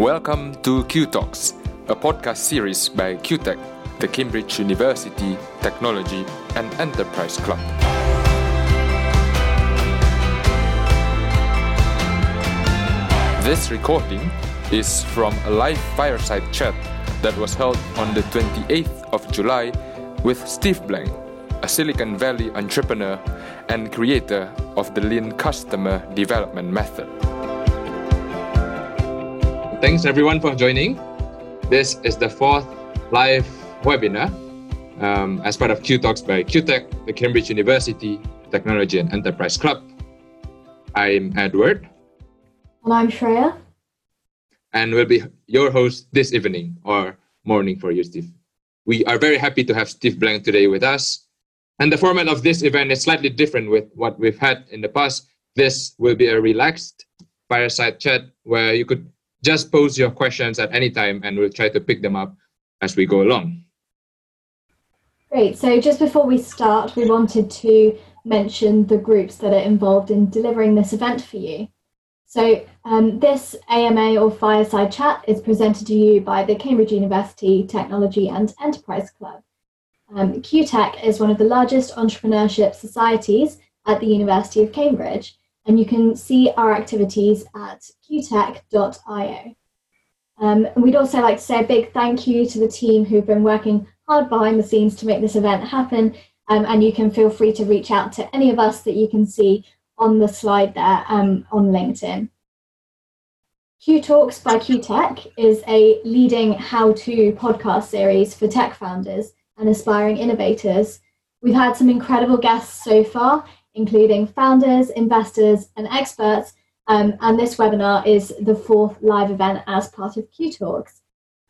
Welcome to Q Talks, a podcast series by CUTEC, the Cambridge University Technology and Enterprise Club. This recording is from a live fireside chat that was held on the 28th of July with Steve Blank, a Silicon Valley entrepreneur and creator of the Lean Customer Development Method. Thanks everyone for joining. This is the fourth live webinar um, as part of Q Talks by CUTEC, the Cambridge University Technology and Enterprise Club. I'm Edward. And I'm Shreya. And we'll be your host this evening or morning for you, Steve. We are very happy to have Steve Blank today with us. And the format of this event is slightly different with what we've had in the past. This will be a relaxed fireside chat where you could just pose your questions at any time and we'll try to pick them up as we go along. Great. So just before we start, we wanted to mention the groups that are involved in delivering this event for you. So um, this AMA or Fireside Chat is presented to you by the Cambridge University Technology and Enterprise Club. Um, CUTEC is one of the largest entrepreneurship societies at the University of Cambridge, and you can see our activities at qtech.io. Um, and we'd also like to say a big thank you to the team who've been working hard behind the scenes to make this event happen. Um, and you can feel free to reach out to any of us that you can see on the slide there um, on LinkedIn. Q Talks by CUTEC is a leading how to podcast series for tech founders and aspiring innovators. We've had some incredible guests so far, including founders, investors, and experts. Um, and this webinar is the fourth live event as part of Q Talks.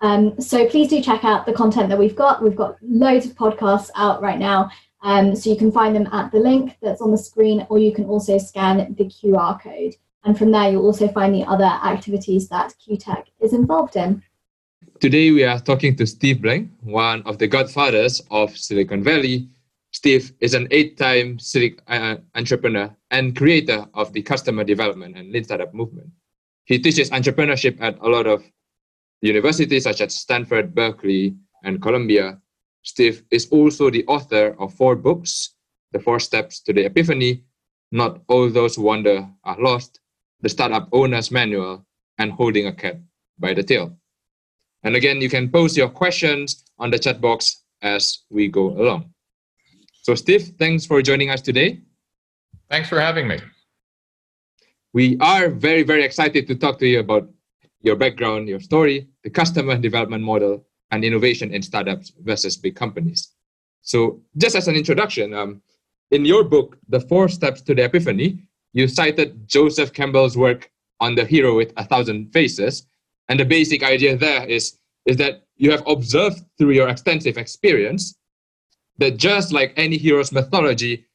Um, so please do check out the content that we've got. We've got loads of podcasts out right now. Um, so you can find them at the link that's on the screen, or you can also scan the QR code. And from there, you'll also find the other activities that CUTEC is involved in. Today, we are talking to Steve Blank, one of the godfathers of Silicon Valley, Steve is an eight-time uh, entrepreneur and creator of the customer development and lean startup movement. He teaches entrepreneurship at a lot of universities such as Stanford, Berkeley, and Columbia. Steve is also the author of four books, The Four Steps to the Epiphany, Not All Those Who Wander Are Lost, The Startup Owner's Manual, and Holding a Cat by the Tail. And again, you can post your questions on the chat box as we go along. So, Steve, thanks for joining us today. Thanks for having me. We are very, very excited to talk to you about your background, your story, the customer development model, and innovation in startups versus big companies. So, just as an introduction, um, in your book, The Four Steps to the Epiphany, you cited Joseph Campbell's work on the hero with a thousand faces. And the basic idea there is, is that you have observed through your extensive experience that just like any hero's mythology,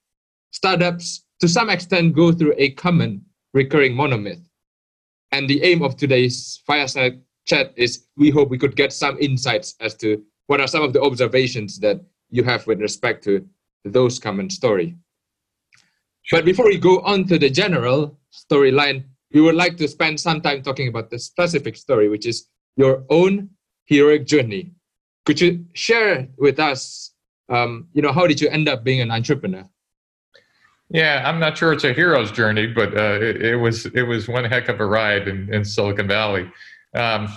startups to some extent go through a common recurring monomyth. And the aim of today's fireside chat is we hope we could get some insights as to what are some of the observations that you have with respect to those common story. But before we go on to the general storyline, we would like to spend some time talking about the specific story, which is your own heroic journey. Could you share with us um, you know, how did you end up being an entrepreneur? Yeah, I'm not sure it's a hero's journey, but uh, it, it, was it was one heck of a ride in, in Silicon Valley. Um,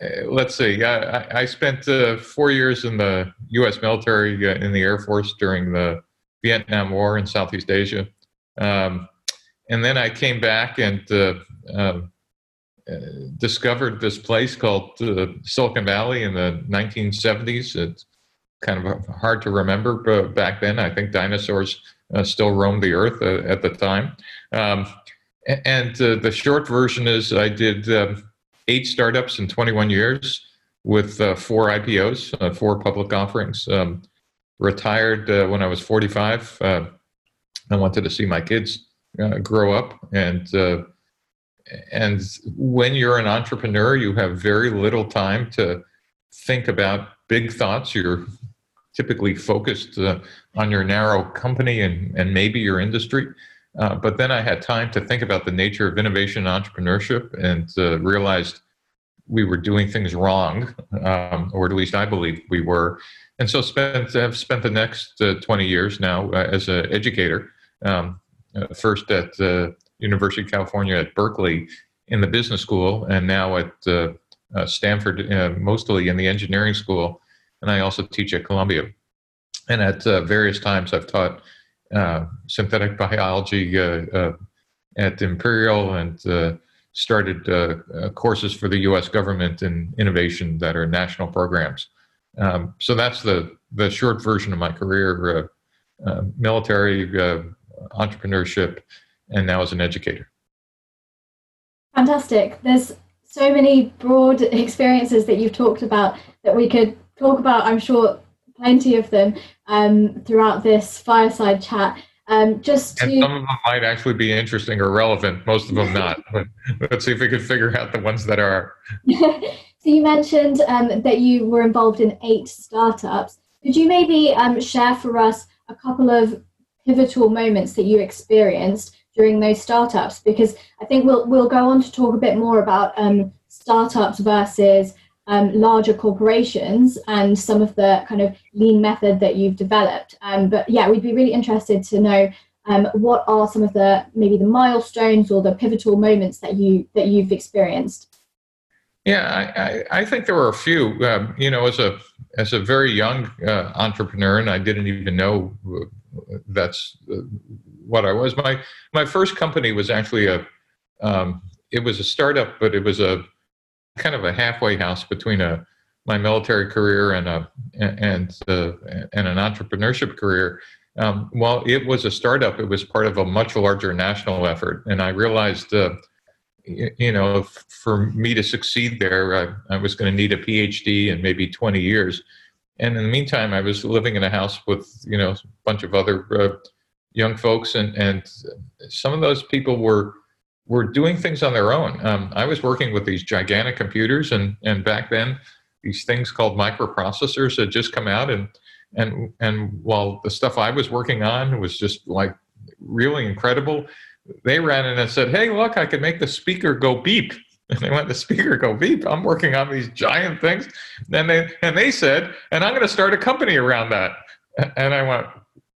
eh, let's see. I, I spent uh, four years in the U.S. military uh, in the Air Force during the Vietnam War in Southeast Asia, um, and then I came back and uh, um, uh, discovered this place called uh, Silicon Valley in the 1970s. It's kind of hard to remember but back then. I think dinosaurs uh, still roamed the earth uh, at the time. Um, and uh, the short version is I did um, eight startups in 21 years with uh, four IPOs, uh, four public offerings. Um, retired uh, when I was 45. I wanted to see my kids grow up and and when you're an entrepreneur, you have very little time to think about big thoughts. You're typically focused uh, on your narrow company and, and maybe your industry. Uh, but then I had time to think about the nature of innovation and entrepreneurship and uh, realized we were doing things wrong, um, or at least I believe we were. And so spent have spent the next uh, 20 years now uh, as an educator. Um, uh, first at the University of California at Berkeley in the business school, and now at Stanford, mostly in the engineering school. And I also teach at Columbia. And at various times, I've taught synthetic biology at Imperial and started uh, uh, courses for the U.S. government in innovation that are national programs. Um, so that's the the short version of my career: uh, uh military, uh, entrepreneurship, and now as an educator. Fantastic. There's so many broad experiences that you've talked about that we could talk about. I'm sure plenty of them um, throughout this fireside chat. Um, just to... and some of them might actually be interesting or relevant. Most of them not. but let's see if we can figure out the ones that are. so you mentioned um, that you were involved in eight startups. Could you maybe um, share for us a couple of pivotal moments that you experienced during those startups? Because I think we'll we'll go on to talk a bit more about um, startups versus um, larger corporations and some of the kind of lean method that you've developed. Um, but yeah, we'd be really interested to know um, what are some of the maybe the milestones or the pivotal moments that you that you've experienced. Yeah, I, I, I think there were a few. Um, you know, as a as a very young uh, entrepreneur, and I didn't even know uh, that's uh, what I was. My my first company was actually a um, it was a startup, but it was a kind of a halfway house between a my military career and a and and an entrepreneurship career. Um, while it was a startup, it was part of a much larger national effort, and I realized, uh, you know, for me to succeed there, I, I was going to need a PhD and maybe 20 years. And in the meantime, I was living in a house with you know a bunch of other uh, young folks, and and some of those people were were doing things on their own. Um, I was working with these gigantic computers, and and back then, these things called microprocessors had just come out, and and and while the stuff I was working on was just like really incredible, they ran in and said, "Hey, look, I can make the speaker go beep." And they went, the speaker go beep. I'm working on these giant things. And they and they said, and I'm going to start a company around that. And I went,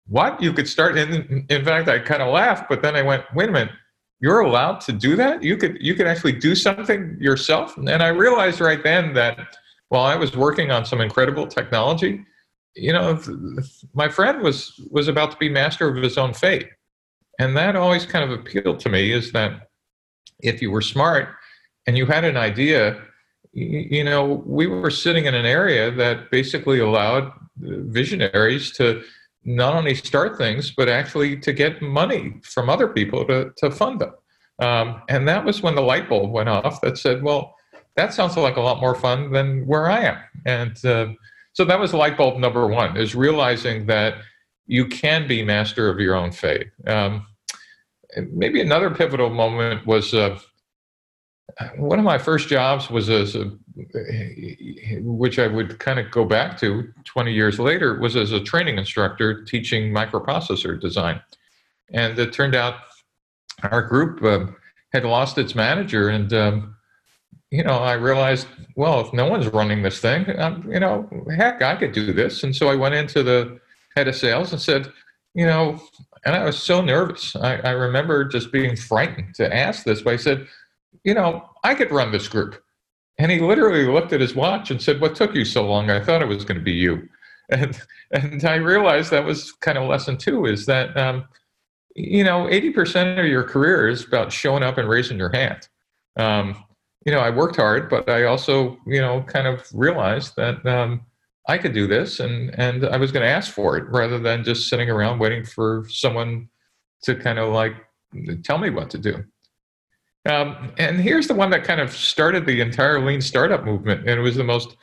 what? You could start. In, in fact, I kind of laughed, but then I went, wait a minute you're allowed to do that? You could you could actually do something yourself? And i realized right then that while i was working on some incredible technology you know my friend was was about to be master of his own fate. And that always kind of appealed to me is that if you were smart and you had an idea you know we were sitting in an area that basically allowed uh, visionaries to not only start things, but actually to get money from other people to, to fund them. Um, and that was when the light bulb went off that said, well, that sounds like a lot more fun than where I am. And uh, so that was light bulb number one is realizing that you can be master of your own fate. Um, maybe another pivotal moment was uh, one of my first jobs was as a, which I would kind of go back to 20 years later, was as a training instructor teaching microprocessor design. And it turned out our group uh, had lost its manager. And, um, you know, I realized, well, if no one's running this thing, um, you know, heck, I could do this. And so I went into the head of sales and said, you know, and I was so nervous. I, I remember just being frightened to ask this, but I said, you know, I could run this group. And he literally looked at his watch and said, What took you so long? I thought it was going to be you. And, and I realized that was kind of lesson two is that, um, you know, 80% of your career is about showing up and raising your hand. Um, you know, I worked hard, but I also, you know, kind of realized that um, I could do this and, and I was going to ask for it rather than just sitting around waiting for someone to kind of like tell me what to do. Um, and here's the one that kind of started the entire lean startup movement. And it was the most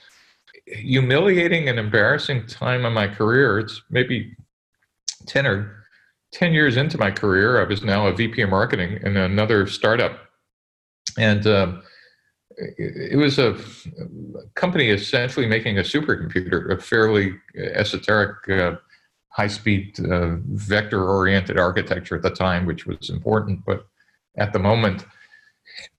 humiliating and embarrassing time of my career. It's maybe 10 or 10 years into my career. I was now a VP of marketing in another startup. And um, it, was a company essentially making a supercomputer, a fairly esoteric, uh, high speed, uh, vector oriented architecture at the time, which was important. But at the moment,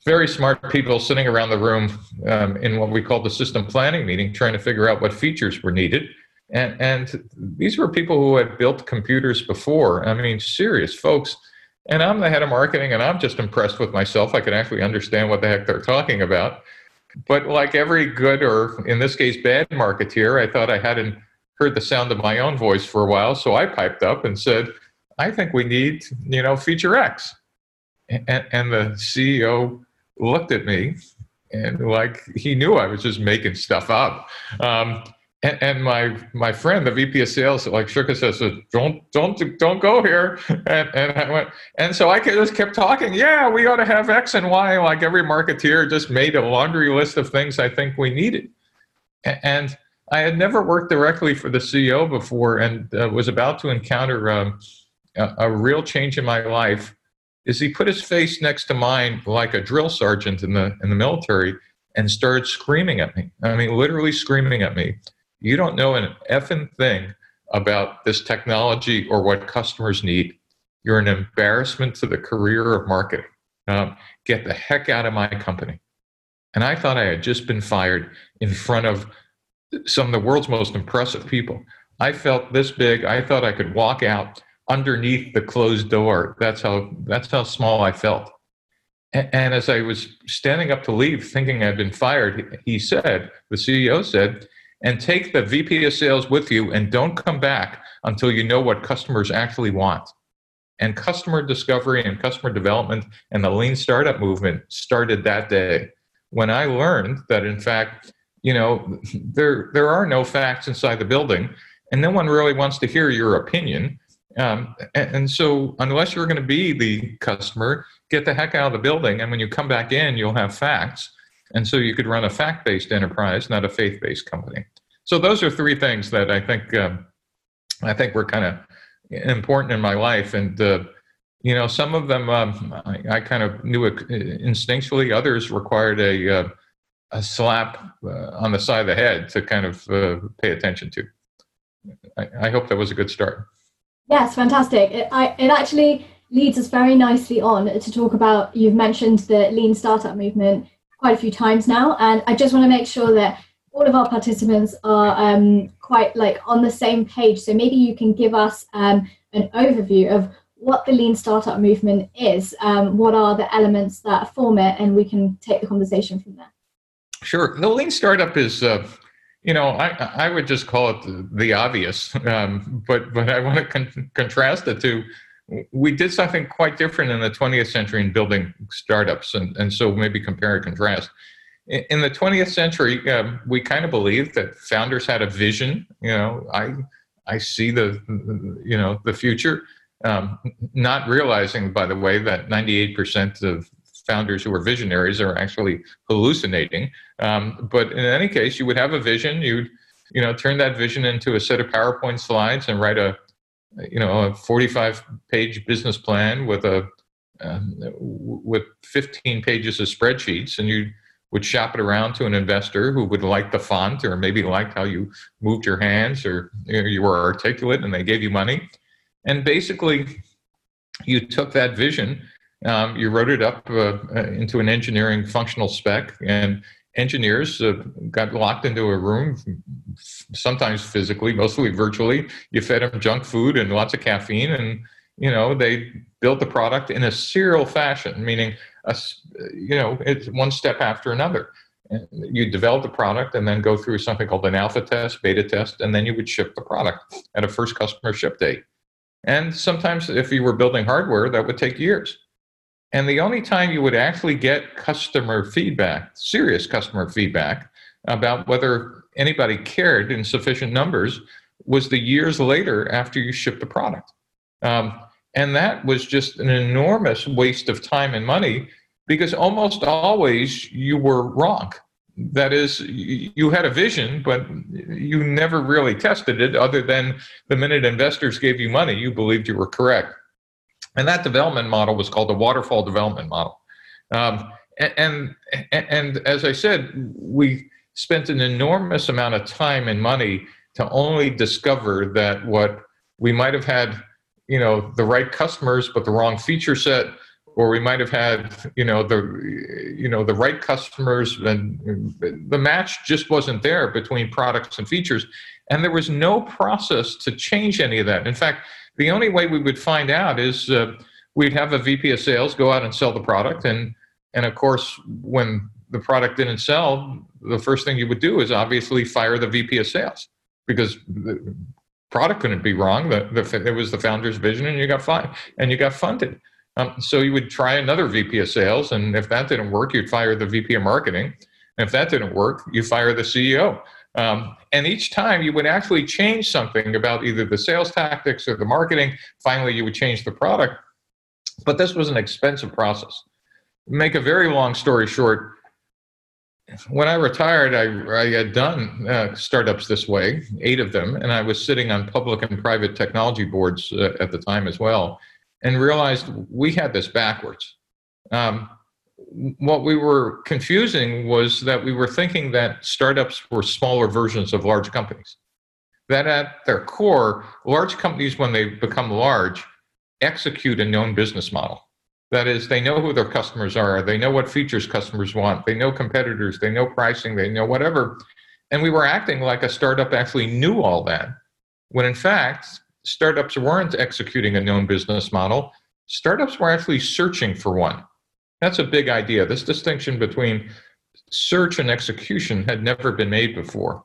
very smart people sitting around the room um, in what we call the system planning meeting, trying to figure out what features were needed. And, and these were people who had built computers before. I mean, serious folks. And I'm the head of marketing, and I'm just impressed with myself. I can actually understand what the heck they're talking about. But like every good, or in this case, bad marketeer, I thought I hadn't heard the sound of my own voice for a while. So I piped up and said, I think we need, you know, feature X. And, and the CEO looked at me and like he knew I was just making stuff up. Um, and, and, my my friend, the VP of sales, like shook his head, said, "Don't don't don't go here." And, and I went, and so I just kept talking. Yeah, we ought to have X and Y. Like every marketeer, just made a laundry list of things I think we needed. And I had never worked directly for the CEO before, and uh, was about to encounter um, a, a real change in my life is he put his face next to mine like a drill sergeant in the in the military and started screaming at me. I mean, literally screaming at me. You don't know an effing thing about this technology or what customers need. You're an embarrassment to the career of marketing. Um, get the heck out of my company. And I thought I had just been fired in front of some of the world's most impressive people. I felt this big. I thought I could walk out underneath the closed door. That's how that's how small I felt. And, as I was standing up to leave, thinking I'd been fired, he said, the CEO said, and take the VP of sales with you and don't come back until you know what customers actually want. And customer discovery and customer development and the lean startup movement started that day when I learned that in fact, you know, there there are no facts inside the building and no one really wants to hear your opinion um, and, and, so, unless you're going to be the customer, get the heck out of the building. And when you come back in, you'll have facts. And so, you could run a fact based enterprise, not a faith based company. So, those are three things that I think um, I think were kind of important in my life. And uh, you know, some of them um, I, I, kind of knew it instinctually. Others required a uh, a slap uh, on the side of the head to kind of uh, pay attention to. I, I hope that was a good start. Yes, fantastic. It, I, it actually leads us very nicely on to talk about. You've mentioned the lean startup movement quite a few times now, and I just want to make sure that all of our participants are um, quite like on the same page. So maybe you can give us um, an overview of what the lean startup movement is, um, what are the elements that form it, and we can take the conversation from there. Sure. The lean startup is uh, you know, I, I would just call it the, the obvious, um, but but I want to con- contrast it to we did something quite different in the 20th century in building startups, and, and so maybe compare and contrast. In, in the 20th century, um, we kind of believed that founders had a vision. You know, I I see the you know the future, um, not realizing, by the way, that 98% of founders who are visionaries are actually hallucinating. Um, but in any case, you would have a vision. You'd you know turn that vision into a set of PowerPoint slides and write a you know a 45 page business plan with a um, with 15 pages of spreadsheets, and you would shop it around to an investor who would like the font or maybe liked how you moved your hands or you were articulate and they gave you money. And basically, you took that vision um, you wrote it up uh, uh, into an engineering functional spec, and engineers uh, got locked into a room, sometimes physically, mostly virtually. You fed them junk food and lots of caffeine, and you know they built the product in a serial fashion, meaning a, you know it's one step after another. You develop the product and then go through something called an alpha test, beta test, and then you would ship the product at a first customer ship date. And sometimes, if you were building hardware, that would take years. And the only time you would actually get customer feedback, serious customer feedback, about whether anybody cared in sufficient numbers was the years later after you shipped the product. Um, and that was just an enormous waste of time and money because almost always you were wrong. That is, you had a vision, but you never really tested it other than the minute investors gave you money, you believed you were correct. And that development model was called the waterfall development model. Um, and, and, and as I said, we spent an enormous amount of time and money to only discover that what we might have had, you know, the right customers but the wrong feature set, or we might have had you know the you know the right customers and the match just wasn't there between products and features and there was no process to change any of that in fact the only way we would find out is uh, we'd have a vp of sales go out and sell the product and and of course when the product didn't sell the first thing you would do is obviously fire the vp of sales because the product couldn't be wrong the, the, it was the founder's vision and you got fine and you got funded um, so you would try another VP of sales, and if that didn't work, you'd fire the VP of marketing. And if that didn't work, you fire the CEO. Um, and each time you would actually change something about either the sales tactics or the marketing. Finally, you would change the product. But this was an expensive process. Make a very long story short, when I retired, I, I had done uh, startups this way, eight of them, and I was sitting on public and private technology boards uh, at the time as well and realized we had this backwards. Um, what we were confusing was that we were thinking that startups were smaller versions of large companies. That at their core, large companies, when they become large, execute a known business model. That is, they know who their customers are, they know what features customers want, they know competitors, they know pricing, they know whatever. And we were acting like a startup actually knew all that, when in fact, startups weren't executing a known business model, startups were actually searching for one. That's a big idea. This distinction between search and execution had never been made before.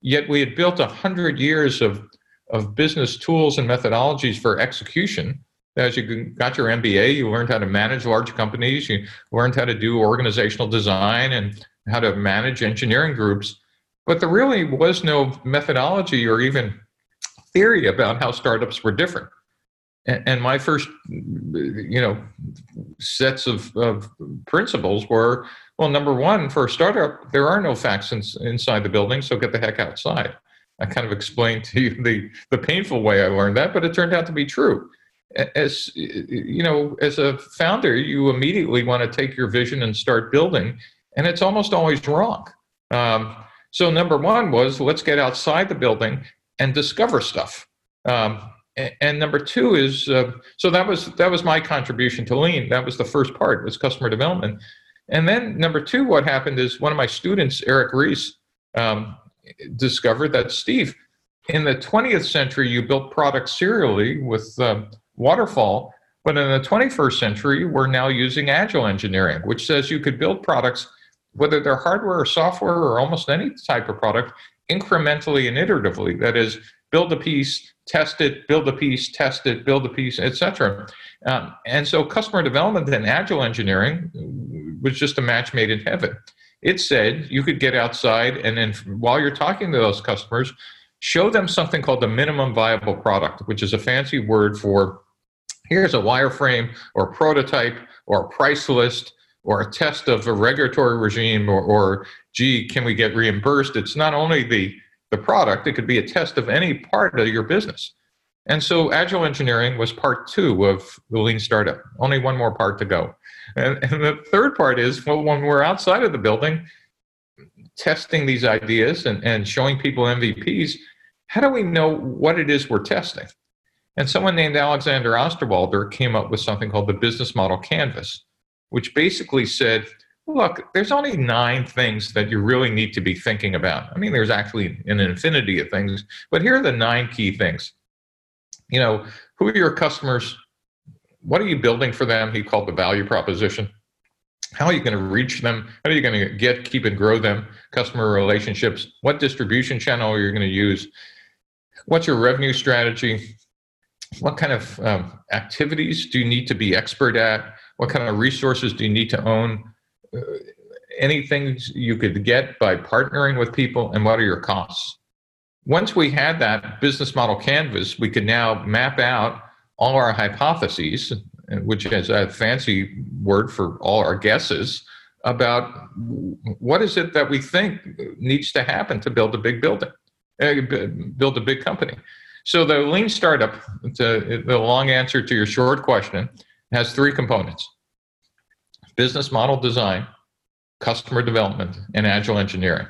Yet we had built a hundred years of, of business tools and methodologies for execution. As you got your MBA, you learned how to manage large companies, you learned how to do organizational design and how to manage engineering groups. But there really was no methodology or even theory about how startups were different. And, my first, you know, sets of, of principles were well, number one, for a startup, there are no facts in, inside the building, so get the heck outside. I kind of explained to you the, the painful way I learned that, but it turned out to be true. As you know, as a founder, you immediately want to take your vision and start building, and it's almost always wrong. Um, so number one was let's get outside the building and discover stuff. Um, and, number two is uh, so that was that was my contribution to lean. That was the first part was customer development. And then number two, what happened is one of my students, Eric Ries um, discovered that Steve, in the 20th century, you built products serially with um, waterfall, but in the 21st century, we're now using agile engineering, which says you could build products, whether they're hardware or software or almost any type of product, incrementally and iteratively. That is, build a piece, test it, build a piece, test it, build a piece, etc. Um, and so, customer development and agile engineering was just a match made in heaven. It said you could get outside and then, while you're talking to those customers, show them something called the minimum viable product, which is a fancy word for here's a wireframe or a prototype or a price list or a test of a regulatory regime or, or gee, can we get reimbursed? It's not only the, the product, it could be a test of any part of your business. And so agile engineering was part two of the lean startup, only one more part to go. And, and the third part is well, when we're outside of the building, testing these ideas and, and showing people MVPs, how do we know what it is we're testing? And someone named Alexander Osterwalder came up with something called the business model canvas which basically said, look, there's only nine things that you really need to be thinking about. I mean, there's actually an infinity of things, but here are the nine key things. You know, who are your customers? What are you building for them? He called the value proposition. How are you going to reach them? How are you going to get, keep, and grow them? Customer relationships. What distribution channel are you going to use? What's your revenue strategy? What kind of um, activities do you need to be expert at? What kind of resources do you need to own? Anything you could get by partnering with people, and what are your costs? Once we had that business model canvas, we could now map out all our hypotheses, which is a fancy word for all our guesses about what is it that we think needs to happen to build a big building, uh, build a big company. So the lean startup, the long answer to your short question, has three components business model design, customer development, and agile engineering.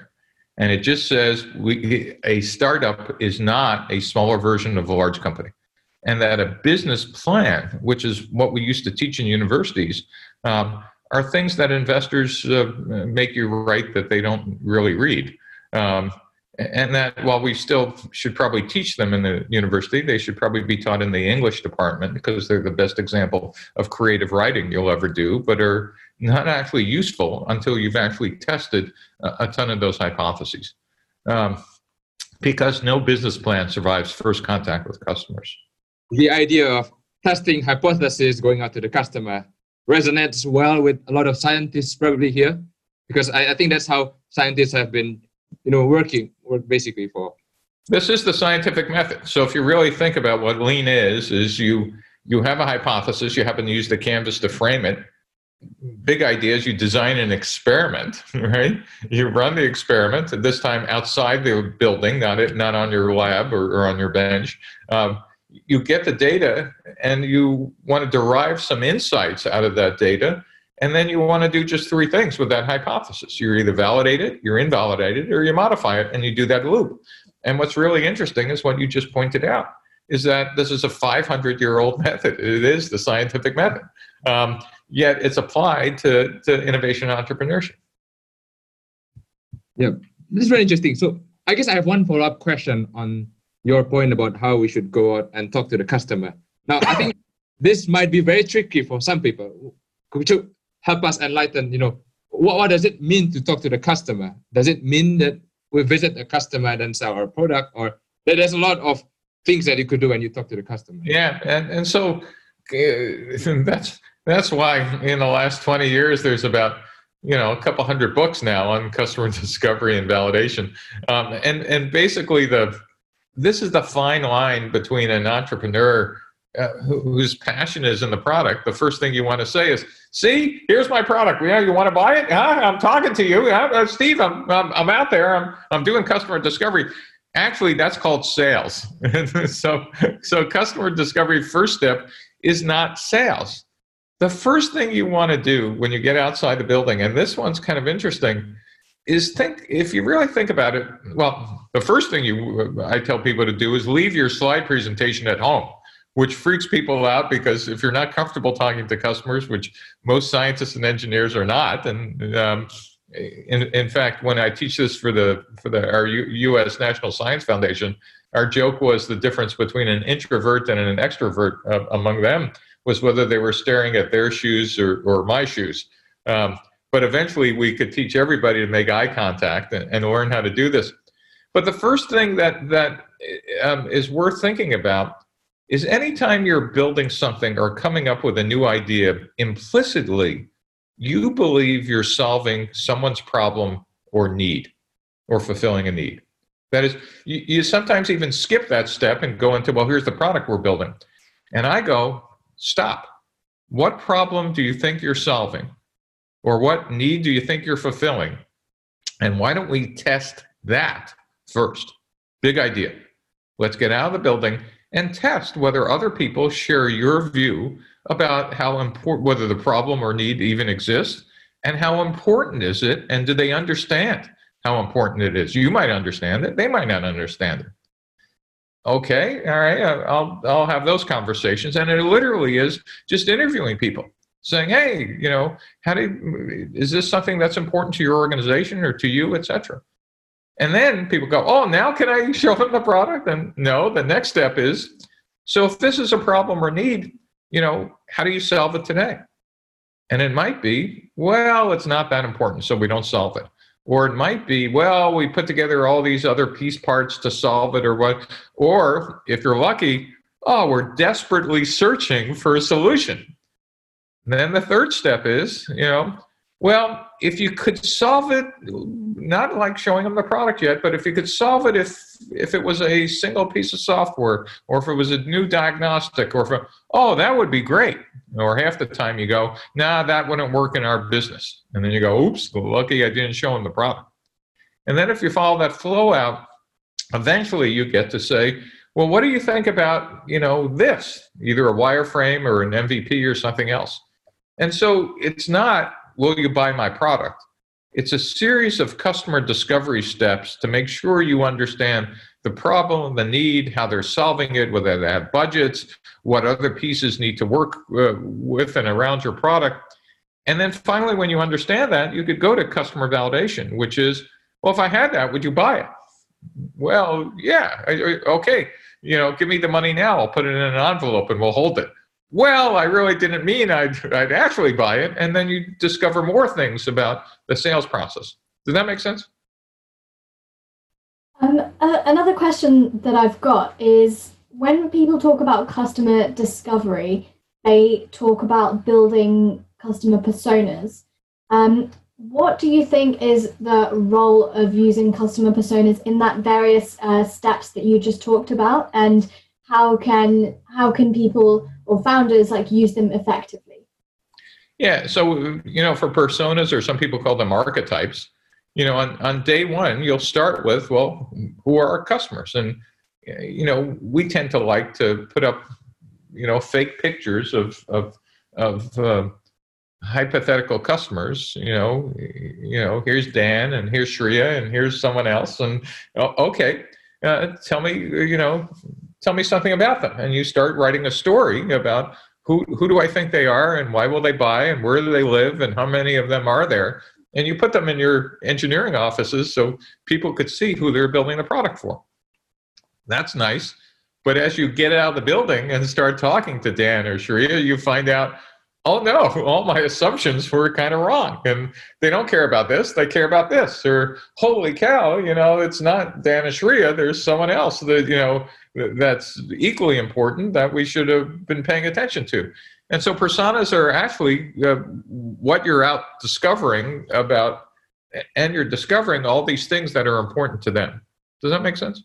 And it just says we, a startup is not a smaller version of a large company. and that a business plan, which is what we used to teach in universities, um, are things that investors uh, make you write that they don't really read. Um, and that while we still should probably teach them in the university, they should probably be taught in the English department because they're the best example of creative writing you'll ever do, but are not actually useful until you've actually tested a, ton of those hypotheses. Um, because no business plan survives first contact with customers. The idea of testing hypotheses going out to the customer resonates well with a lot of scientists probably here, because I, I think that's how scientists have been you know, working, work basically for. This is the scientific method. So if you really think about what lean is, is you you have a hypothesis, you happen to use the canvas to frame it. Big idea is you design an experiment, right? You run the experiment, this time outside the building, not it, not on your lab or, or on your bench. Um, you get the data and you want to derive some insights out of that data and then you want to do just three things with that hypothesis. You either validate it, you invalidate it, or you modify it, and you do that loop. And what's really interesting is what you just pointed out is that this is a 500 year old method. It is the scientific method. Um, yet it's applied to, to innovation and entrepreneurship. Yeah, this is very interesting. So I guess I have one follow up question on your point about how we should go out and talk to the customer. Now, I think this might be very tricky for some people. Help us enlighten, you know, what, what does it mean to talk to the customer? Does it mean that we visit a customer and then sell our product or there's a lot of things that you could do when you talk to the customer. Yeah, and, and so uh, that's that's why in the last 20 years there's about you know a couple hundred books now on customer discovery and validation, um, and and basically the this is the fine line between an entrepreneur uh, whose passion is in the product, the first thing you want to say is, "See, here's my product. Yeah, you want to buy it? Huh? I'm talking to you, uh, Steve. I'm, I'm I'm out there. I'm I'm doing customer discovery." Actually, that's called sales. so so customer discovery first step is not sales. The first thing you want to do when you get outside the building, and this one's kind of interesting, is think if you really think about it. Well, the first thing you I tell people to do is leave your slide presentation at home which freaks people out because if you're not comfortable talking to customers, which most scientists and engineers are not, and um, in, in fact, when I teach this for the for the our U, U.S. National Science Foundation, our joke was the difference between an introvert and an extrovert uh, among them was whether they were staring at their shoes or, or my shoes. Um, but eventually, we could teach everybody to make eye contact and, and learn how to do this. But the first thing that that um, is worth thinking about is anytime you're building something or coming up with a new idea, implicitly, you believe you're solving someone's problem or need or fulfilling a need. That is, you, you sometimes even skip that step and go into, well, here's the product we're building. And I go, stop. What problem do you think you're solving? Or what need do you think you're fulfilling? And why don't we test that first? Big idea. Let's get out of the building and test whether other people share your view about how important whether the problem or need even exists and how important is it and do they understand how important it is? You might understand it they might not understand it. Okay all right uh, i'll i'll have those conversations and it literally is just interviewing people saying hey you know how do you, is this something that's important to your organization or to you etc and then people go, oh, now can I show them the product? And no, the next step is, so if this is a problem or need, you know, how do you solve it today? And it might be, well, it's not that important, so we don't solve it. Or it might be, well, we put together all these other piece parts to solve it or what. Or if you're lucky, oh, we're desperately searching for a solution. And then the third step is, you know, well, if you could solve it, not like showing them the product yet, but if you could solve it if if it was a single piece of software, or if it was a new diagnostic, or if oh that would be great. Or half the time you go, nah, that wouldn't work in our business, and then you go, oops, lucky I didn't show them the product. And then if you follow that flow out, eventually you get to say, well, what do you think about you know this, either a wireframe or an MVP or something else? And so it's not will you buy my product? It's a series of customer discovery steps to make sure you understand the problem, the need, how they're solving it, whether they have budgets, what other pieces need to work uh, with and around your product. And then finally, when you understand that, you could go to customer validation, which is, well, if I had that, would you buy it? Well, yeah, okay. You know, give me the money now. I'll put it in an envelope and we'll hold it. Well, I really didn't mean I'd, I'd actually buy it. And then you discover more things about the sales process. Does that make sense? Um, uh, another question that I've got is when people talk about customer discovery, they talk about building customer personas. Um, what do you think is the role of using customer personas in that various uh, steps that you just talked about, and how can how can people or founders like use them effectively? Yeah, so you know, for personas, or some people call them archetypes you know, on, on day one, you'll start with, well, who are our customers? And, you know, we tend to like to put up, you know, fake pictures of, of, of uh, hypothetical customers, you know, you know, here's Dan and here's Shreya and here's someone else. And, oh, okay, uh, tell me, you know, tell me something about them. And you start writing a story about who, who do I think they are and why will they buy and where do they live and how many of them are there and you put them in your engineering offices so people could see who they're building the product for. That's nice. But as you get out of the building and start talking to Dan or Shreya, you find out, oh no, all my assumptions were kind of wrong. And they don't care about this, they care about this. Or holy cow, you know, it's not Dan and there's someone else that, you know, that's equally important that we should have been paying attention to. And so personas are actually uh, what you're out discovering about, and you're discovering all these things that are important to them. Does that make sense?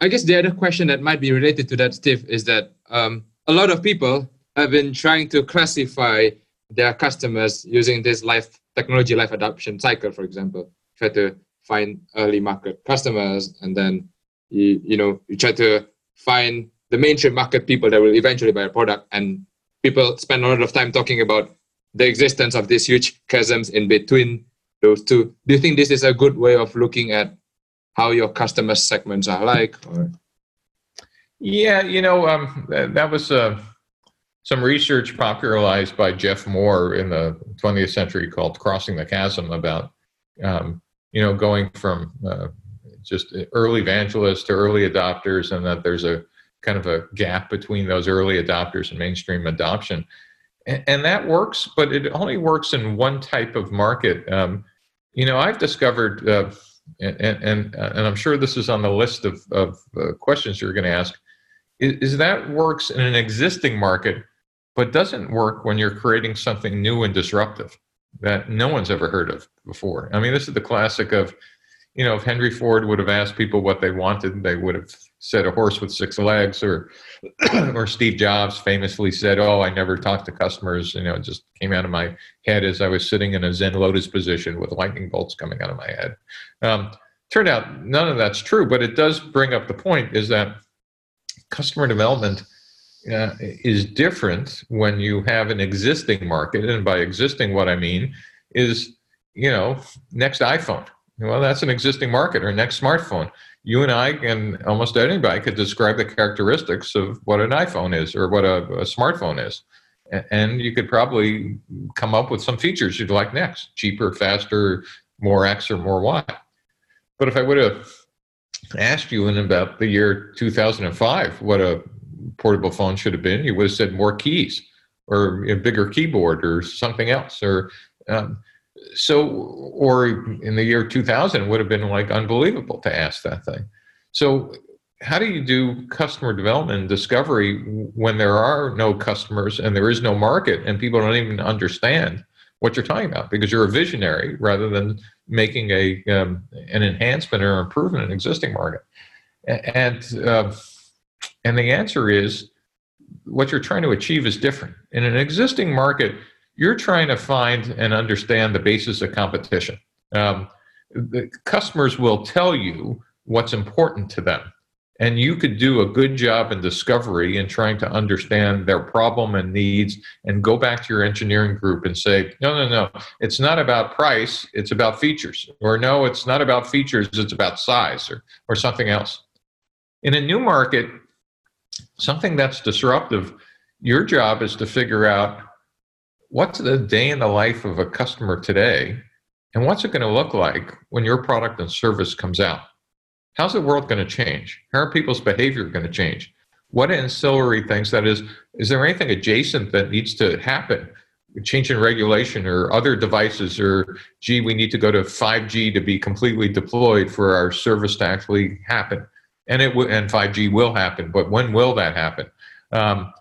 I guess the other question that might be related to that, Steve, is that um, a lot of people have been trying to classify their customers using this life technology life adoption cycle, for example. Try to find early market customers, and then you you know you try to find the mainstream market people that will eventually buy a product and people spend a lot of time talking about the existence of these huge chasms in between those two do you think this is a good way of looking at how your customer segments are like or? yeah you know um, that, that, was uh, some research popularized by jeff moore in the 20th century called crossing the chasm about um, you know going from uh, just early evangelists to early adopters and that there's a kind of a gap between those early adopters and mainstream adoption. And, and that works, but it only works in one type of market. Um, you know, I've discovered, uh, and, and, and I'm sure this is on the list of, of uh, questions you're going to ask, is, is that works in an existing market, but doesn't work when you're creating something new and disruptive that no one's ever heard of before. I mean, this is the classic of, you know, if Henry Ford would have asked people what they wanted, they would have said a horse with six legs, or or Steve Jobs famously said, "Oh, I never talked to customers." You know, it just came out of my head as I was sitting in a Zen lotus position with lightning bolts coming out of my head. Um, turned out none of that's true, but it does bring up the point: is that customer development uh, is different when you have an existing market, and by existing, what I mean is, you know, next iPhone well, that's an existing market or next smartphone. You and I and almost anybody could describe the characteristics of what an iPhone is or what a, a smartphone is. And you could probably come up with some features you'd like next cheaper, faster, more X or more Y. But if I would have asked you in about the year 2005 what a portable phone should have been, you would have said more keys or a bigger keyboard or something else. Or um, so or in the year 2000 it would have been like unbelievable to ask that thing so how do you do customer development and discovery when there are no customers and there is no market and people don't even understand what you're talking about because you're a visionary rather than making a um, an enhancement or improvement in existing market and uh, and the answer is what you're trying to achieve is different. In an existing market you're trying to find and understand the basis of competition. Um, the customers will tell you what's important to them. and you could do a good job in discovery and trying to understand their problem and needs and go back to your engineering group and say no no no. It's not about price. It's about features. Or no it's not about features. It's about size or, or something else. In a new market something that's disruptive your job is to figure out what's the day in the life of a customer today and what's it going to look like when your product and service comes out How's the world going to change? How are people's behavior going to change? What ancillary things, that is, is there anything adjacent that needs to happen? Change in regulation or other devices, or gee, we need to go to 5G to be completely deployed for our service to actually happen. And it w- and 5G will happen, but when will that happen? Um,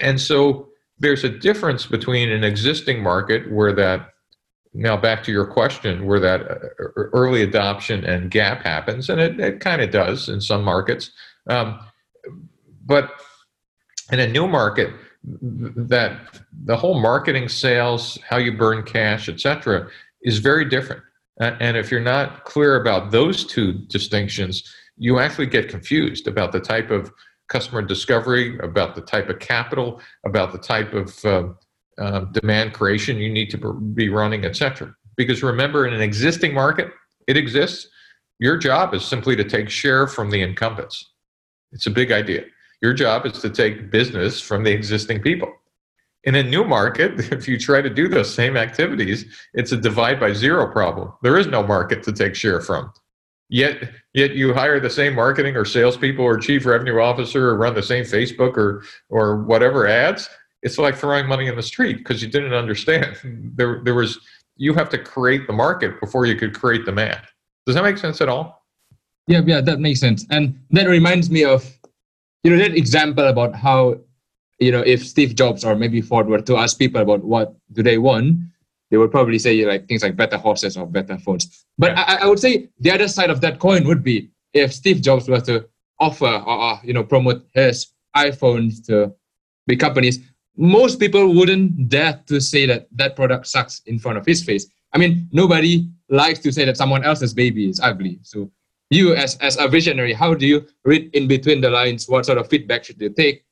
and so there's a difference between an existing market where that now back to your question where that uh, early adoption and gap happens and it, it kind of does in some markets um, but in a new market that the whole marketing sales how you burn cash etc is very different and if you're not clear about those two distinctions you actually get confused about the type of customer discovery about the type of capital about the type of uh, uh, demand creation you need to be running, etc. Because remember, in an existing market, it exists. Your job is simply to take share from the incumbents. It's a big idea. Your job is to take business from the existing people. In a new market, if you try to do those same activities, it's a divide by zero problem. There is no market to take share from. Yet, yet you hire the same marketing or salespeople or chief revenue officer or run the same Facebook or or whatever ads, it's like throwing money in the street because you didn't understand. There, there was you have to create the market before you could create demand. Does that make sense at all? Yeah, yeah, that makes sense. And that reminds me of, you know, that example about how, you know, if Steve Jobs or maybe Ford were to ask people about what do they want, they would probably say like things like better horses or better phones. But yeah. I, I would say the other side of that coin would be if Steve Jobs were to offer or, you know promote his iPhones to big companies, most people wouldn't dare to say that that product sucks in front of his face. I mean, nobody likes to say that someone else's baby is ugly. So you as, as a visionary, how do you read in between the lines? What sort of feedback should you take?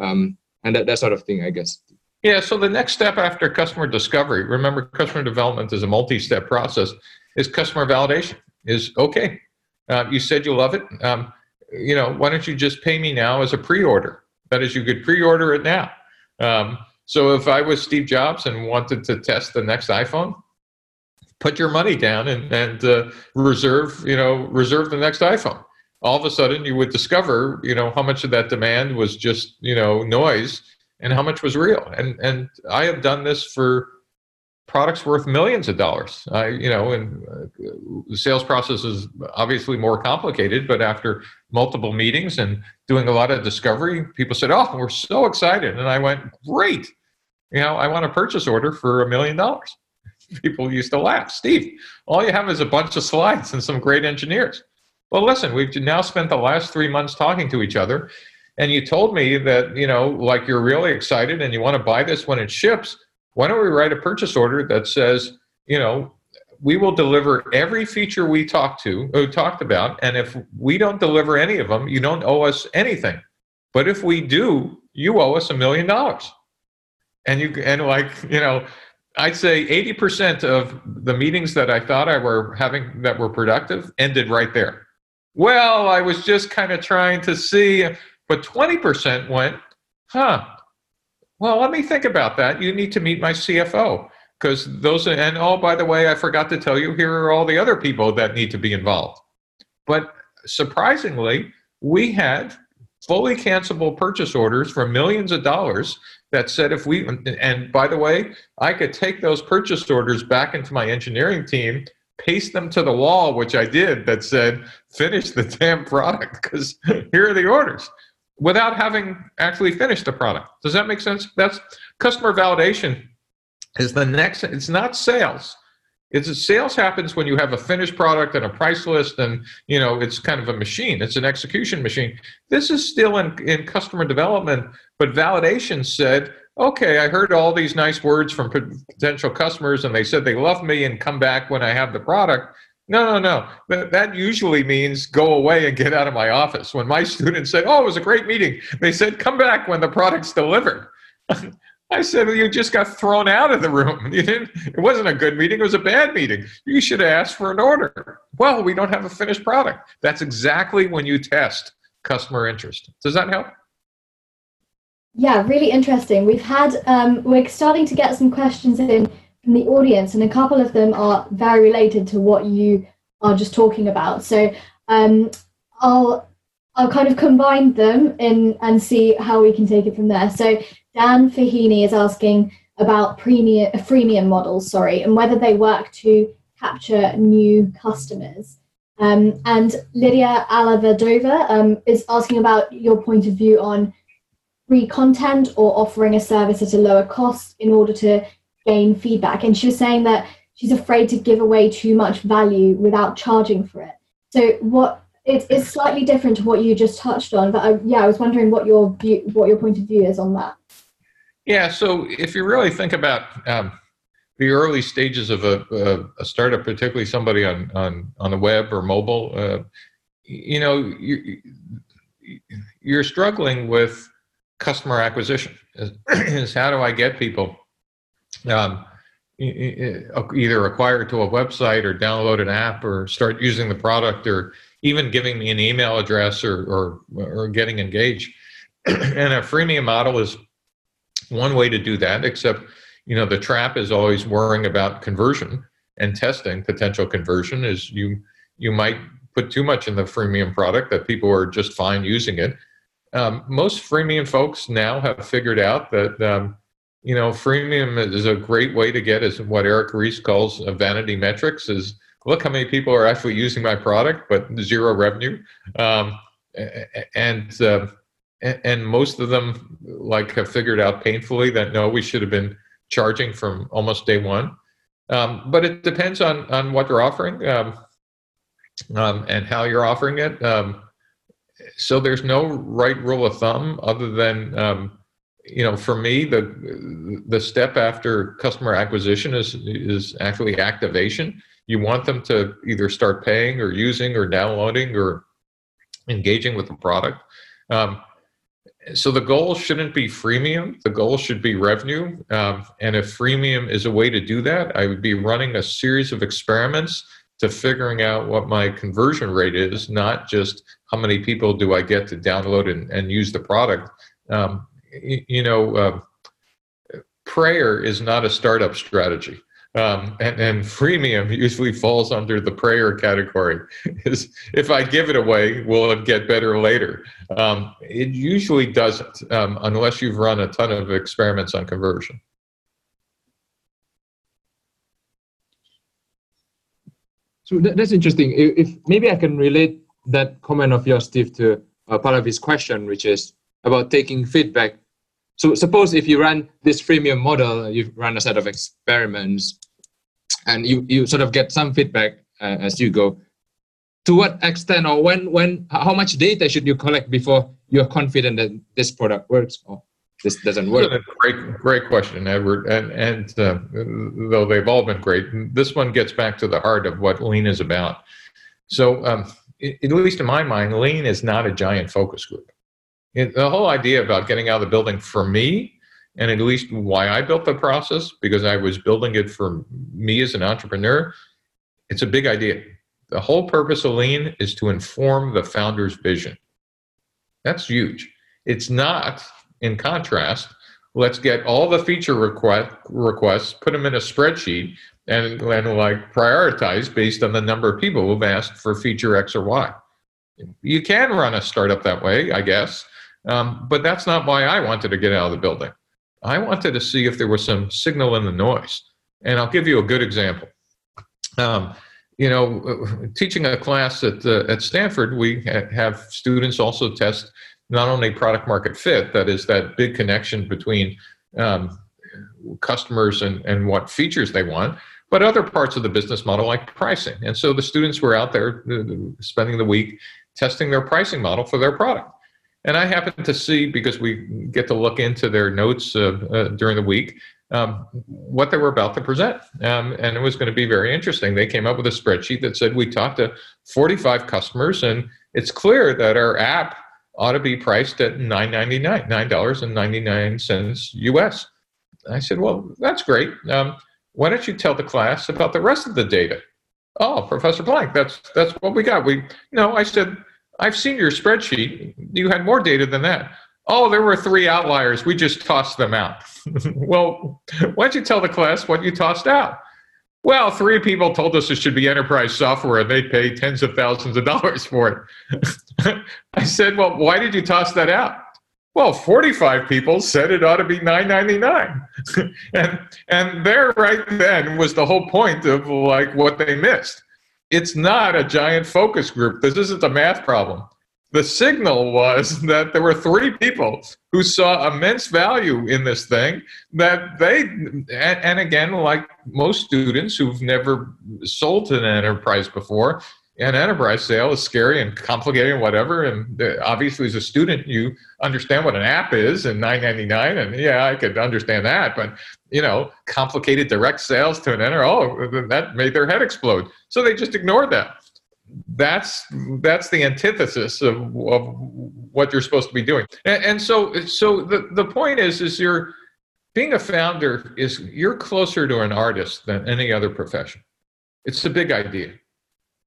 Um, and that, that sort of thing, I guess. Yeah, so the next step after customer discovery, remember customer development is a multi-step process, is customer validation. Is okay, uh, you said you love it. Um, you know, why don't you just pay me now as a pre-order? That is, you could pre-order it now. Um, so if I was Steve Jobs and wanted to test the next iPhone, put your money down and, and uh, reserve, you know, reserve the next iPhone. All of a sudden, you would discover, you know, how much of that demand was just, you know, noise, and how much was real. And and I have done this for products worth millions of dollars. I, you know, and uh, the sales process is obviously more complicated, but after multiple meetings and doing a lot of discovery, people said, "Oh, we're so excited," and I went, "Great! You know, I want a purchase order for a million dollars." People used to laugh, Steve. All you have is a bunch of slides and some great engineers. Well, listen, we've now spent the last three months talking to each other, and you told me that you know, like you're really excited and you want to buy this when it ships why don't we write a purchase order that says, you know, we will deliver every feature we talked to, or uh, talked about, and if we don't deliver any of them, you don't owe us anything. But if we do, you owe us a million dollars. And you and like you know, I'd say eighty percent of the meetings that I thought I were having that were productive ended right there. Well, I was just kind of trying to see, but twenty percent went, huh? Well, let me think about that. You need to meet my CFO because those, and oh, by the way, I forgot to tell you, here are all the other people that need to be involved. But surprisingly, we had fully cancelable purchase orders for millions of dollars that said if we, and by the way, I could take those purchase orders back into my engineering team, paste them to the wall, which I did, that said, finish the damn product because here are the orders without having actually finished the product. Does that make sense? That's customer validation is the next it's not sales. It's sales happens when you have a finished product and a price list and you know it's kind of a machine. It's an execution machine. This is still in, in customer development, but validation said, okay, I heard all these nice words from potential customers and they said they love me and come back when I have the product. No, no, no. That, that usually means go away and get out of my office. When my students said, "Oh, it was a great meeting," they said, "Come back when the product's delivered." I said, well, "You just got thrown out of the room. You didn't. It wasn't a good meeting. It was a bad meeting. You should ask for an order." Well, we don't have a finished product. That's exactly when you test customer interest. Does that help? Yeah, really interesting. We've had um, we're starting to get some questions in from the audience, and a couple of them are very related to what you are just talking about. So um, I'll I'll kind of combine them in and see how we can take it from there. So Dan Fahini is asking about premium freemium models, sorry, and whether they work to capture new customers. Um, and Lydia Alavadova um, is asking about your point of view on free content or offering a service at a lower cost in order to gain feedback. And she was saying that she's afraid to give away too much value without charging for it. So what it's, slightly different to what you just touched on, but I, yeah, I was wondering what your view, what your point of view is on that. Yeah, so if you really think about um, the early stages of a, a, a, startup, particularly somebody on on on the web or mobile, uh, you know, you, you're struggling with customer acquisition. Is how do I get people um, either acquire to a website or download an app or start using the product or even giving me an email address or, or, or getting engaged. and a freemium model is one way to do that, except, you know, the trap is always worrying about conversion and testing potential conversion is you, you might put too much in the freemium product that people are just fine using it. Um, most freemium folks now have figured out that um, you know, freemium is a great way to get is what Eric Ries calls a vanity metrics is look how many people are actually using my product, but zero revenue. Um, and, uh, and most of them like have figured out painfully that no, we should have been charging from almost day one. Um, but it depends on, on what you're offering um, um and how you're offering it. Um, so there's no right rule of thumb other than you know, for me, the the step after customer acquisition is is actually activation. You want them to either start paying or using or downloading or engaging with the product. Um, so the goal shouldn't be freemium. The goal should be revenue. Um, and if freemium is a way to do that, I would be running a series of experiments to figuring out what my conversion rate is, not just how many people do I get to download and, and use the product. Um, you know, uh, prayer is not a startup strategy. Um, and, and freemium usually falls under the prayer category. Is if I give it away, will it get better later? Um, it usually doesn't, um, unless you've run a ton of experiments on conversion. So that's interesting. If maybe I can relate that comment of yours, Steve, to uh, part of his question, which is about taking feedback so suppose if you run this freemium model, you run a set of experiments, and you, you sort of get some feedback uh, as you go. To what extent or when when how much data should you collect before you're confident that this product works or this doesn't work? Great, great question, Edward. And and uh, though they've all been great, this one gets back to the heart of what Lean is about. So, um, at least in my mind, Lean is not a giant focus group. It, the whole idea about getting out of the building for me, and at least why I built the process, because I was building it for me as an entrepreneur, it's a big idea. The whole purpose of Lean is to inform the founder's vision. That's huge. It's not, in contrast, let's get all the feature request, requests, put them in a spreadsheet, and, and like prioritize based on the number of people who've asked for feature X or Y. You can run a startup that way, I guess, um, but that's not why I wanted to get out of the building. I wanted to see if there was some signal in the noise. And I'll give you a good example. Um, you know, teaching a class at, uh, at Stanford, we ha- have students also test not only product market fit, that is that big connection between um, customers and, and what features they want, but other parts of the business model like pricing. And so the students were out there uh, spending the week testing their pricing model for their product. And I happen to see, because we get to look into their notes uh, uh, during the week, um, what they were about to present. Um, and it was going to be very interesting. They came up with a spreadsheet that said we talked to 45 customers, and it's clear that our app ought to be priced at $9.99, $9.99 US. I said, well, that's great. Um, why don't you tell the class about the rest of the data? Oh, Professor Blank, that's that's what we got. We no, I said, I've seen your spreadsheet. You had more data than that. Oh, there were three outliers. We just tossed them out. well, why don't you tell the class what you tossed out? Well, three people told us it should be enterprise software and they'd pay tens of thousands of dollars for it. I said, Well, why did you toss that out? Well, 45 people said it ought to be 9.99. and and there right then was the whole point of like what they missed. It's not a giant focus group. This isn't a math problem. The signal was that there were three people who saw immense value in this thing that they and, again like most students who've never sold an enterprise before, an enterprise sale is scary and complicated and whatever. And obviously, as a student, you understand what an app is and 9.99, and yeah, I could understand that. But you know, complicated direct sales to an enter, oh, that made their head explode. So they just ignored that. That's that's the antithesis of, of what you're supposed to be doing. And, and so, so the the point is, is you're being a founder is you're closer to an artist than any other profession. It's a big idea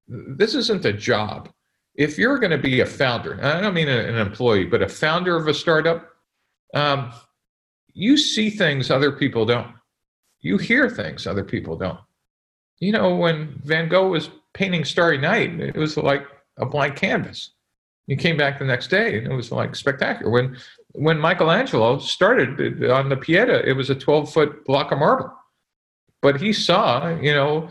this isn't a job. If you're going to be a founder, I don't mean an employee, but a founder of a startup, um, you see things other people don't. You hear things other people don't. You know, when Van Gogh was painting Starry Night, it was like a blank canvas. You came back the next day and it was like spectacular. When when Michelangelo started on the Pieta, it was a 12 foot block of marble. But he saw, you know,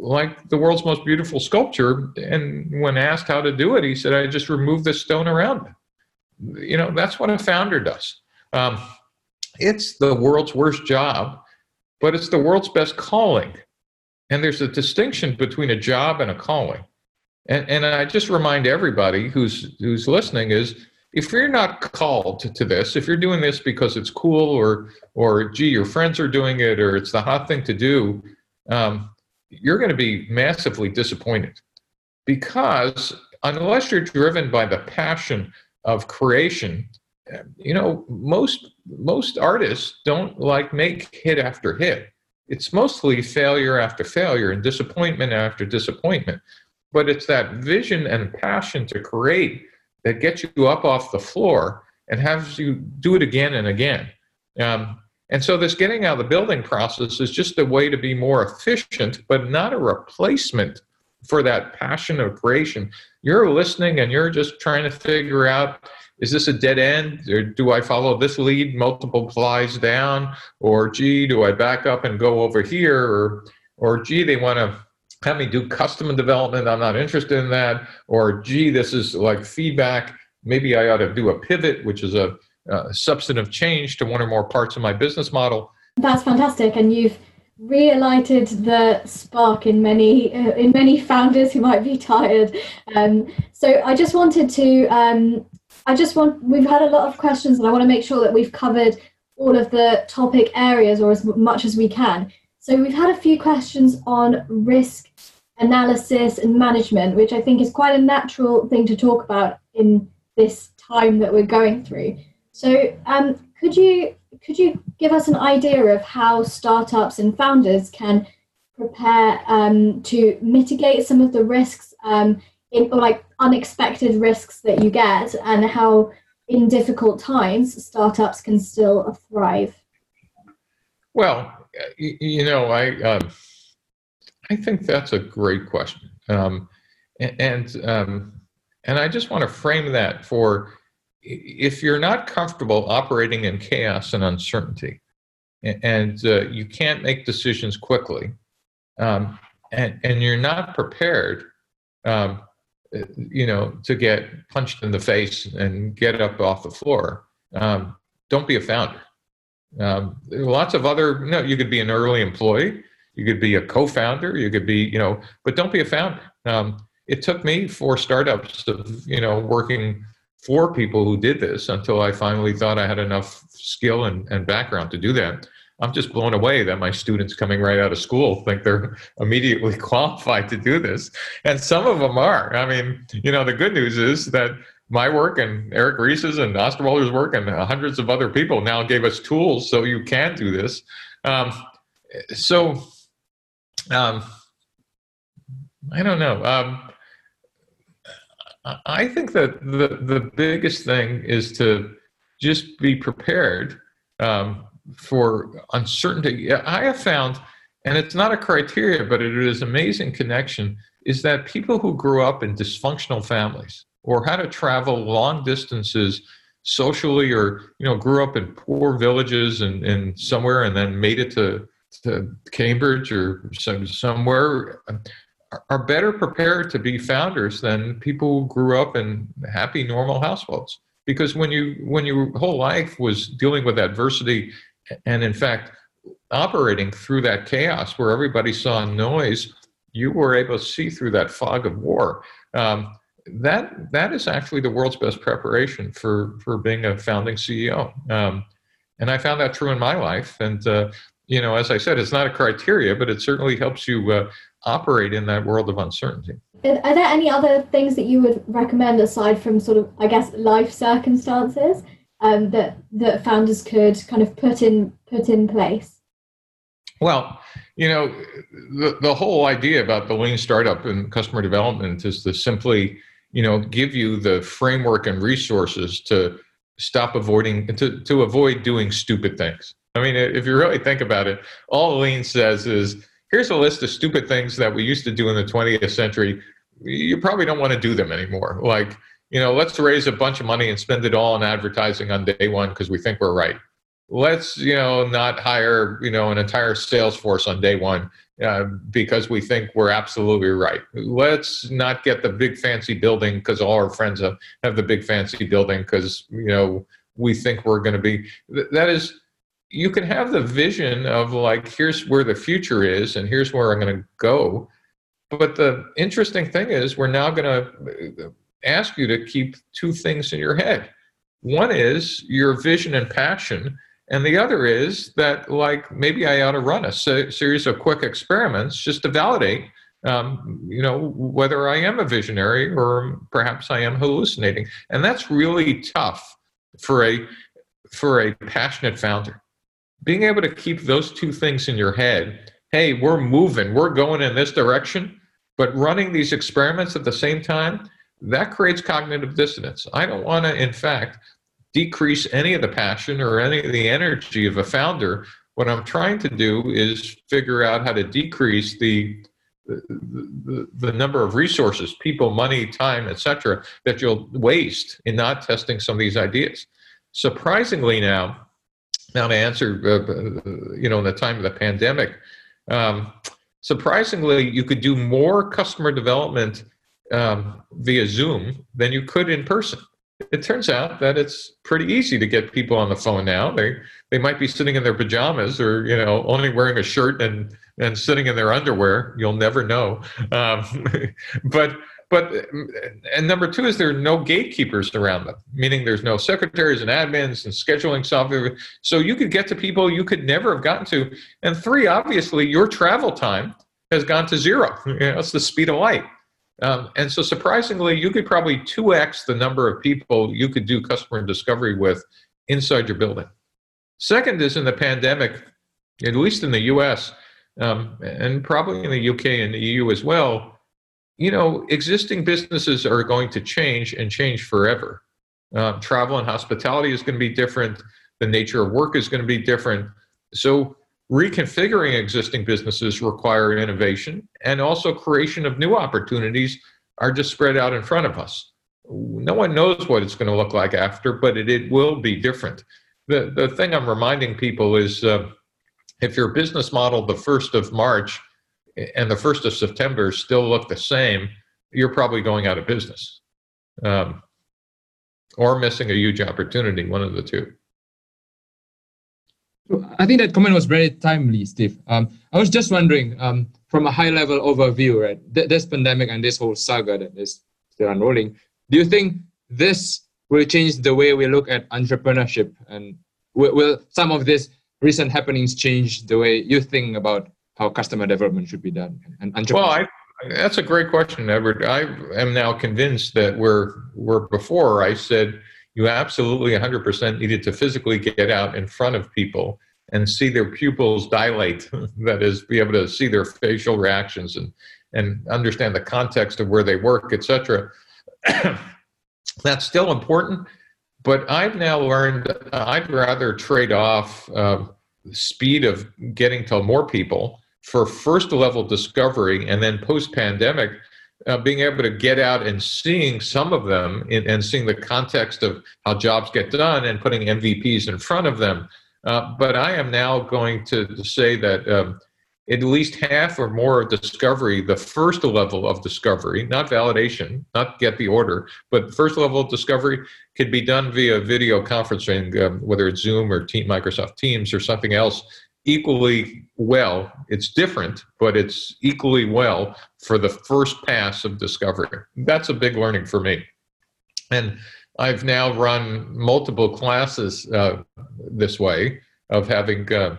like the world's most beautiful sculpture. And when asked how to do it, he said, I just remove the stone around it. You know, that's what a founder does. Um, it's the world's worst job, but it's the world's best calling. And there's a distinction between a job and a calling. And, and I just remind everybody who's, who's listening is if you're not called to, to this, if you're doing this because it's cool or, or gee, your friends are doing it or it's the hot thing to do, um, you're going to be massively disappointed because unless you're driven by the passion of creation you know most most artists don't like make hit after hit. It's mostly failure after failure and disappointment after disappointment. But it's that vision and passion to create that gets you up off the floor and has you do it again and again. Um, and so this getting out of the building process is just a way to be more efficient, but not a replacement for that passion of creation. You're listening and you're just trying to figure out is this a dead end? Or do I follow this lead multiple flies down? Or gee do I back up and go over here? Or or gee they want to have me do custom development. I'm not interested in that. Or gee this is like feedback. Maybe I ought to do a pivot which is a uh, substantive change to one or more parts of my business model. That's fantastic, and you've relighted the spark in many uh, in many founders who might be tired. Um, so I just wanted to. Um, I just want. We've had a lot of questions, and I want to make sure that we've covered all of the topic areas or as much as we can. So we've had a few questions on risk analysis and management, which I think is quite a natural thing to talk about in this time that we're going through. So, um, could you could you give us an idea of how startups and founders can prepare um, to mitigate some of the risks, um, in, or like unexpected risks that you get, and how in difficult times startups can still thrive? Well, you know, I um, I think that's a great question, um, and um, and I just want to frame that for if you're not comfortable operating in chaos and uncertainty, and uh, you can't make decisions quickly, um, and, and you're not prepared, um, you know, to get punched in the face and get up off the floor, um, don't be a founder. Um, lots of other, you know, you could be an early employee, you could be a co-founder, you could be, you know, but don't be a founder. Um, it took me four startups of, you know, working for people who did this until I finally thought I had enough skill and, and background to do that. I'm just blown away that my students coming right out of school think they're immediately qualified to do this. And some of them are. I mean, you know, the good news is that my work and Eric Ries's and Osterwalder's work and hundreds of other people now gave us tools so you can do this. Um, so, um, I don't know. Um, I think that the, the biggest thing is to just be prepared um, for uncertainty. I have found, and it's not a criteria, but it is amazing connection, is that people who grew up in dysfunctional families or had to travel long distances socially or you know grew up in poor villages and, and somewhere and then made it to, to Cambridge or some, somewhere are better prepared to be founders than people who grew up in happy normal households. Because when you when your whole life was dealing with adversity and in fact operating through that chaos where everybody saw noise you were able to see through that fog of war. Um, that that is actually the world's best preparation for for being a founding ceo um, and i found that true in my life. And uh, you know as i said it's not a criteria but it certainly helps you uh, operate in that world of uncertainty. Are there any other things that you would recommend aside from sort of, I guess, life circumstances um, that that founders could kind of put in put in place? Well, you know, the the whole idea about the lean startup and customer development is to simply, you know, give you the framework and resources to stop avoiding to to avoid doing stupid things. I mean, if you really think about it, all lean says is here's a list of stupid things that we used to do in the 20th century. You probably don't want to do them anymore. Like, you know, let's raise a bunch of money and spend it all on advertising on day one because we think we're right. Let's, you know, not hire, you know, an entire sales force on day one uh, because we think we're absolutely right. Let's not get the big fancy building because all our friends have, have the big fancy building because, you know, we think we're going to be. That is you can have the vision of like here's where the future is and here's where i'm going to go. But the interesting thing is we're now going to ask you to keep two things in your head. One is your vision and passion and the other is that like maybe i ought to run a se- series of quick experiments just to validate um, you know whether i am a visionary or perhaps i am hallucinating. And that's really tough for a for a passionate founder being able to keep those two things in your head. Hey we're moving. We're going in this direction. But running these experiments at the same time that creates cognitive dissonance. I don't want to in fact decrease any of the passion or any of the energy of a founder. What i'm trying to do is figure out how to decrease the the, the, number of resources people money time etc that you'll waste in not testing some of these ideas. Surprisingly now now, to answer, uh, uh, you know, in the time of the pandemic, um, surprisingly, you could do more customer development um, via Zoom than you could in person. It turns out that it's pretty easy to get people on the phone now. They they might be sitting in their pajamas or you know only wearing a shirt and and sitting in their underwear. You'll never know. Um, but but and number two is there are no gatekeepers around them, meaning there's no secretaries and admins and scheduling software. So you could get to people you could never have gotten to. And three, obviously, your travel time has gone to zero. You know, the speed of light. Um, and so surprisingly, you could probably 2x the number of people you could do customer discovery with inside your building. Second is in the pandemic, at least in the US, um, and probably in the UK and the EU as well, you know, existing businesses are going to change and change forever. Uh, travel and hospitality is going to be different. The nature of work is going to be different. So, reconfiguring existing businesses require innovation and also creation of new opportunities are just spread out in front of us. No one knows what it's going to look like after, but it, it will be different. The, the thing I'm reminding people is uh, if your business model the 1st of March and the 1st of September still look the same, you're probably going out of business um, or missing a huge opportunity, one of the two. I think that comment was very timely, Steve. Um, I was just wondering, um, from a high level overview, right, th- this pandemic and this whole saga that is still unrolling, do you think this will change the way we look at entrepreneurship? And will, will some of this recent happenings change the way you think about how customer development should be done? And, well, I, that's a great question, Edward. I am now convinced that where where before I said you absolutely 100% needed to physically get out in front of people and see their pupils dilate. that is, be able to see their facial reactions and and understand the context of where they work, etc. That's still important, but I've now learned I'd rather trade off uh, speed of getting to more people for first level discovery and then post pandemic. Uh, being able to get out and seeing some of them in, and seeing the context of how jobs get done and putting MVPs in front of them. Uh, but I am now going to, to say that um, at least half or more of discovery, the first level of discovery, not validation, not get the order, but first level of discovery could be done via video conferencing, um, whether it's Zoom or Microsoft Teams or something else, equally well. It's different, but it's equally well for the first pass of discovery. That's a big learning for me. And I've now run multiple classes uh, this way of having. Uh,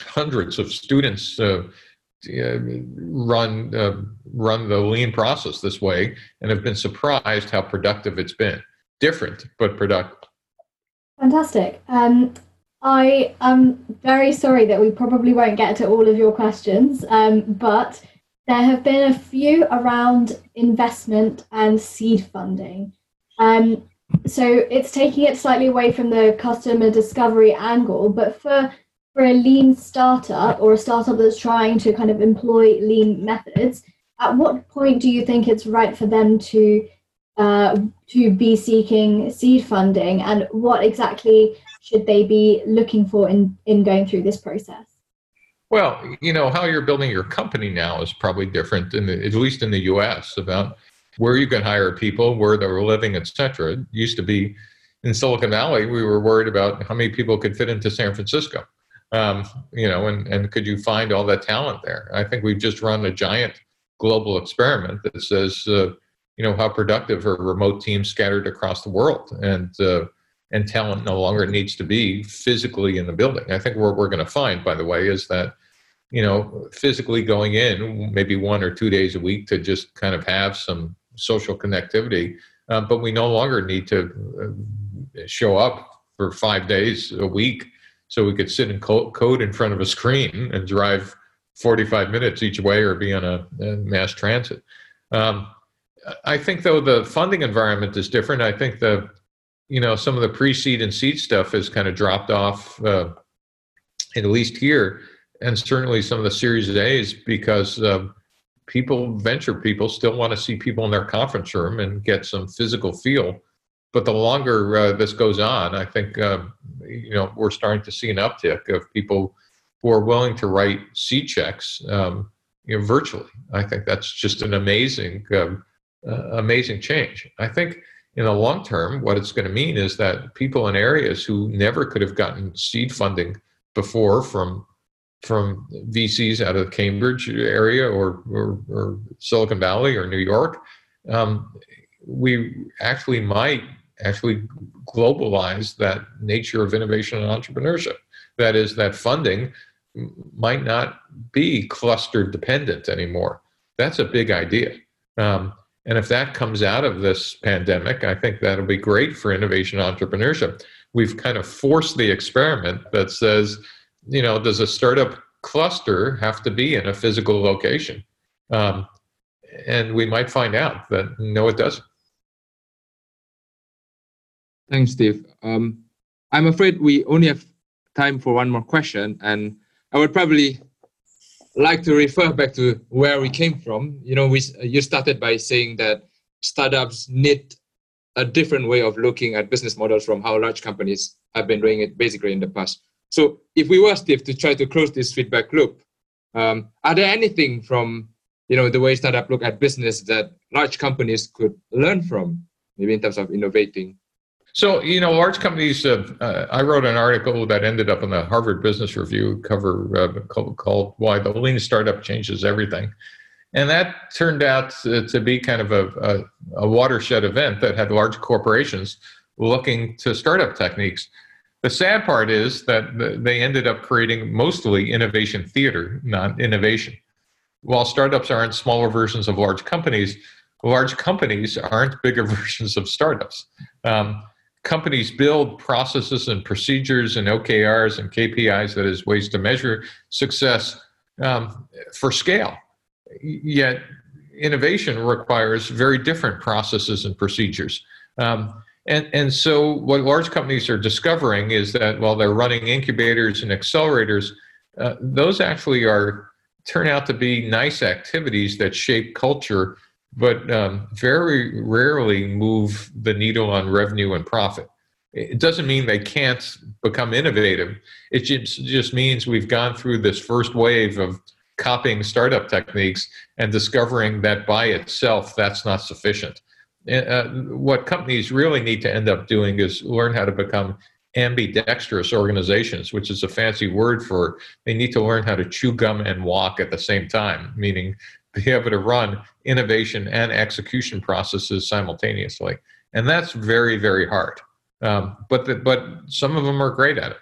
hundreds of students uh, run uh, run the lean process this way and have been surprised how productive it's been. Different, but productive. Fantastic. Um, I am very sorry that we probably won't get to all of your questions, um, but there have been a few around investment and seed funding. Um, so it's taking it slightly away from the customer discovery angle, but for for a lean startup or a startup that's trying to kind of employ lean methods, at what point do you think it's right for them to uh, to be seeking seed funding, and what exactly should they be looking for in in going through this process? Well, you know how you're building your company now is probably different, in the, at least in the U.S. about where you can hire people, where they're living, etc. It used to be in Silicon Valley, we were worried about how many people could fit into San Francisco um, you know, and, and could you find all that talent there? I think we've just run a giant global experiment that says, uh, you know, how productive are remote teams scattered across the world, and uh, and talent no longer needs to be physically in the building. I think what we're going to find, by the way, is that you know, physically going in maybe one or two days a week to just kind of have some social connectivity, uh, but we no longer need to uh, show up for five days a week so we could sit and code in front of a screen and drive 45 minutes each way or be on a, a mass transit. Um, I think though the funding environment is different. I think the you know some of the pre-seed and seed stuff has kind of dropped off uh, at least here, and certainly some of the Series A's because um, people, venture people, still want to see people in their conference room and get some physical feel but the longer uh, this goes on, I think uh, you know we're starting to see an uptick of people who are willing to write seed checks, um, you know, virtually. I think that's just an amazing, um, uh, amazing change. I think in the long term, what it's going to mean is that people in areas who never could have gotten seed funding before from from VCs out of the Cambridge area or, or, or Silicon Valley or New York, um, we actually might actually globalize that nature of innovation and entrepreneurship. That is, that funding might not be cluster dependent anymore. That's a big idea. Um, and if that comes out of this pandemic, I think that'll be great for innovation entrepreneurship. We've kind of forced the experiment that says, you know, does a startup cluster have to be in a physical location? Um, and we might find out that no, it doesn't. Thanks, Steve. Um, I'm afraid we only have time for one more question, and I would probably like to refer back to where we came from. You know, we you started by saying that startups need a different way of looking at business models from how large companies have been doing it basically in the past. So, if we were Steve to try to close this feedback loop, um, are there anything from you know the way startup look at business that large companies could learn from, maybe in terms of innovating so, you know, large companies, uh, uh, I wrote an article that ended up in the Harvard Business Review cover uh, called, called, Why the Lean Startup Changes Everything. And that turned out to be kind of a, a, a watershed event that had large corporations looking to startup techniques The sad part is that they ended up creating mostly innovation theater, not innovation. While startups aren't smaller versions of large companies, large companies aren't bigger versions of startups. Um, companies build processes and procedures and OKRs and KPIs, that is, ways to measure success um, for scale. Yet, innovation requires very different processes and procedures. Um, and, and so, what large companies are discovering is that while they're running incubators and accelerators, uh, those actually are turn out to be nice activities that shape culture, but um, very rarely move the needle on revenue and profit. It doesn't mean they can't become innovative. It just, just means we've gone through this first wave of copying startup techniques and discovering that by itself that's not sufficient. Uh, what companies really need to end up doing is learn how to become ambidextrous organizations, which is a fancy word for they need to learn how to chew gum and walk at the same time, meaning be able to run innovation and execution processes simultaneously. And that's very, very hard. Um, but the, but some of them are great at it.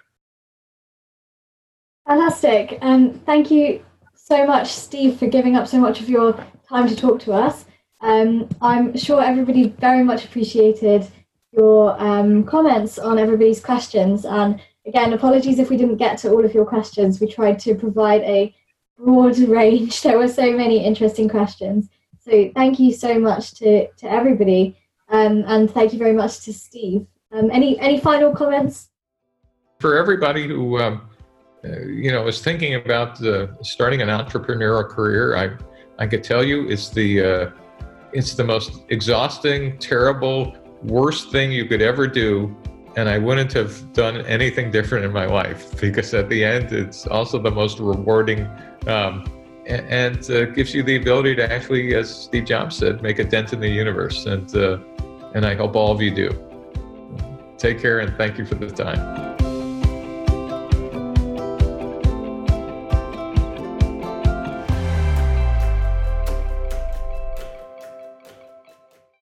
Fantastic. Um, thank you so much, Steve, for giving up so much of your time to talk to us. Um, I'm sure everybody very much appreciated your um, comments on everybody's questions. And again, apologies if we didn't get to all of your questions. We tried to provide a broad range. There were so many interesting questions. So thank you so much to, to everybody. Um, and thank you very much to Steve. Um, any, any final comments? For everybody who um, uh, you know is thinking about uh, starting an entrepreneurial career, I, I could tell you it's the, uh, it's the most exhausting, terrible, worst thing you could ever do and I wouldn't have done anything different in my life because at the end, it's also the most rewarding um, and, uh, gives you the ability to actually, as Steve Jobs said, make a dent in the universe. And, uh, and I hope all of you do. Take care and thank you for the time.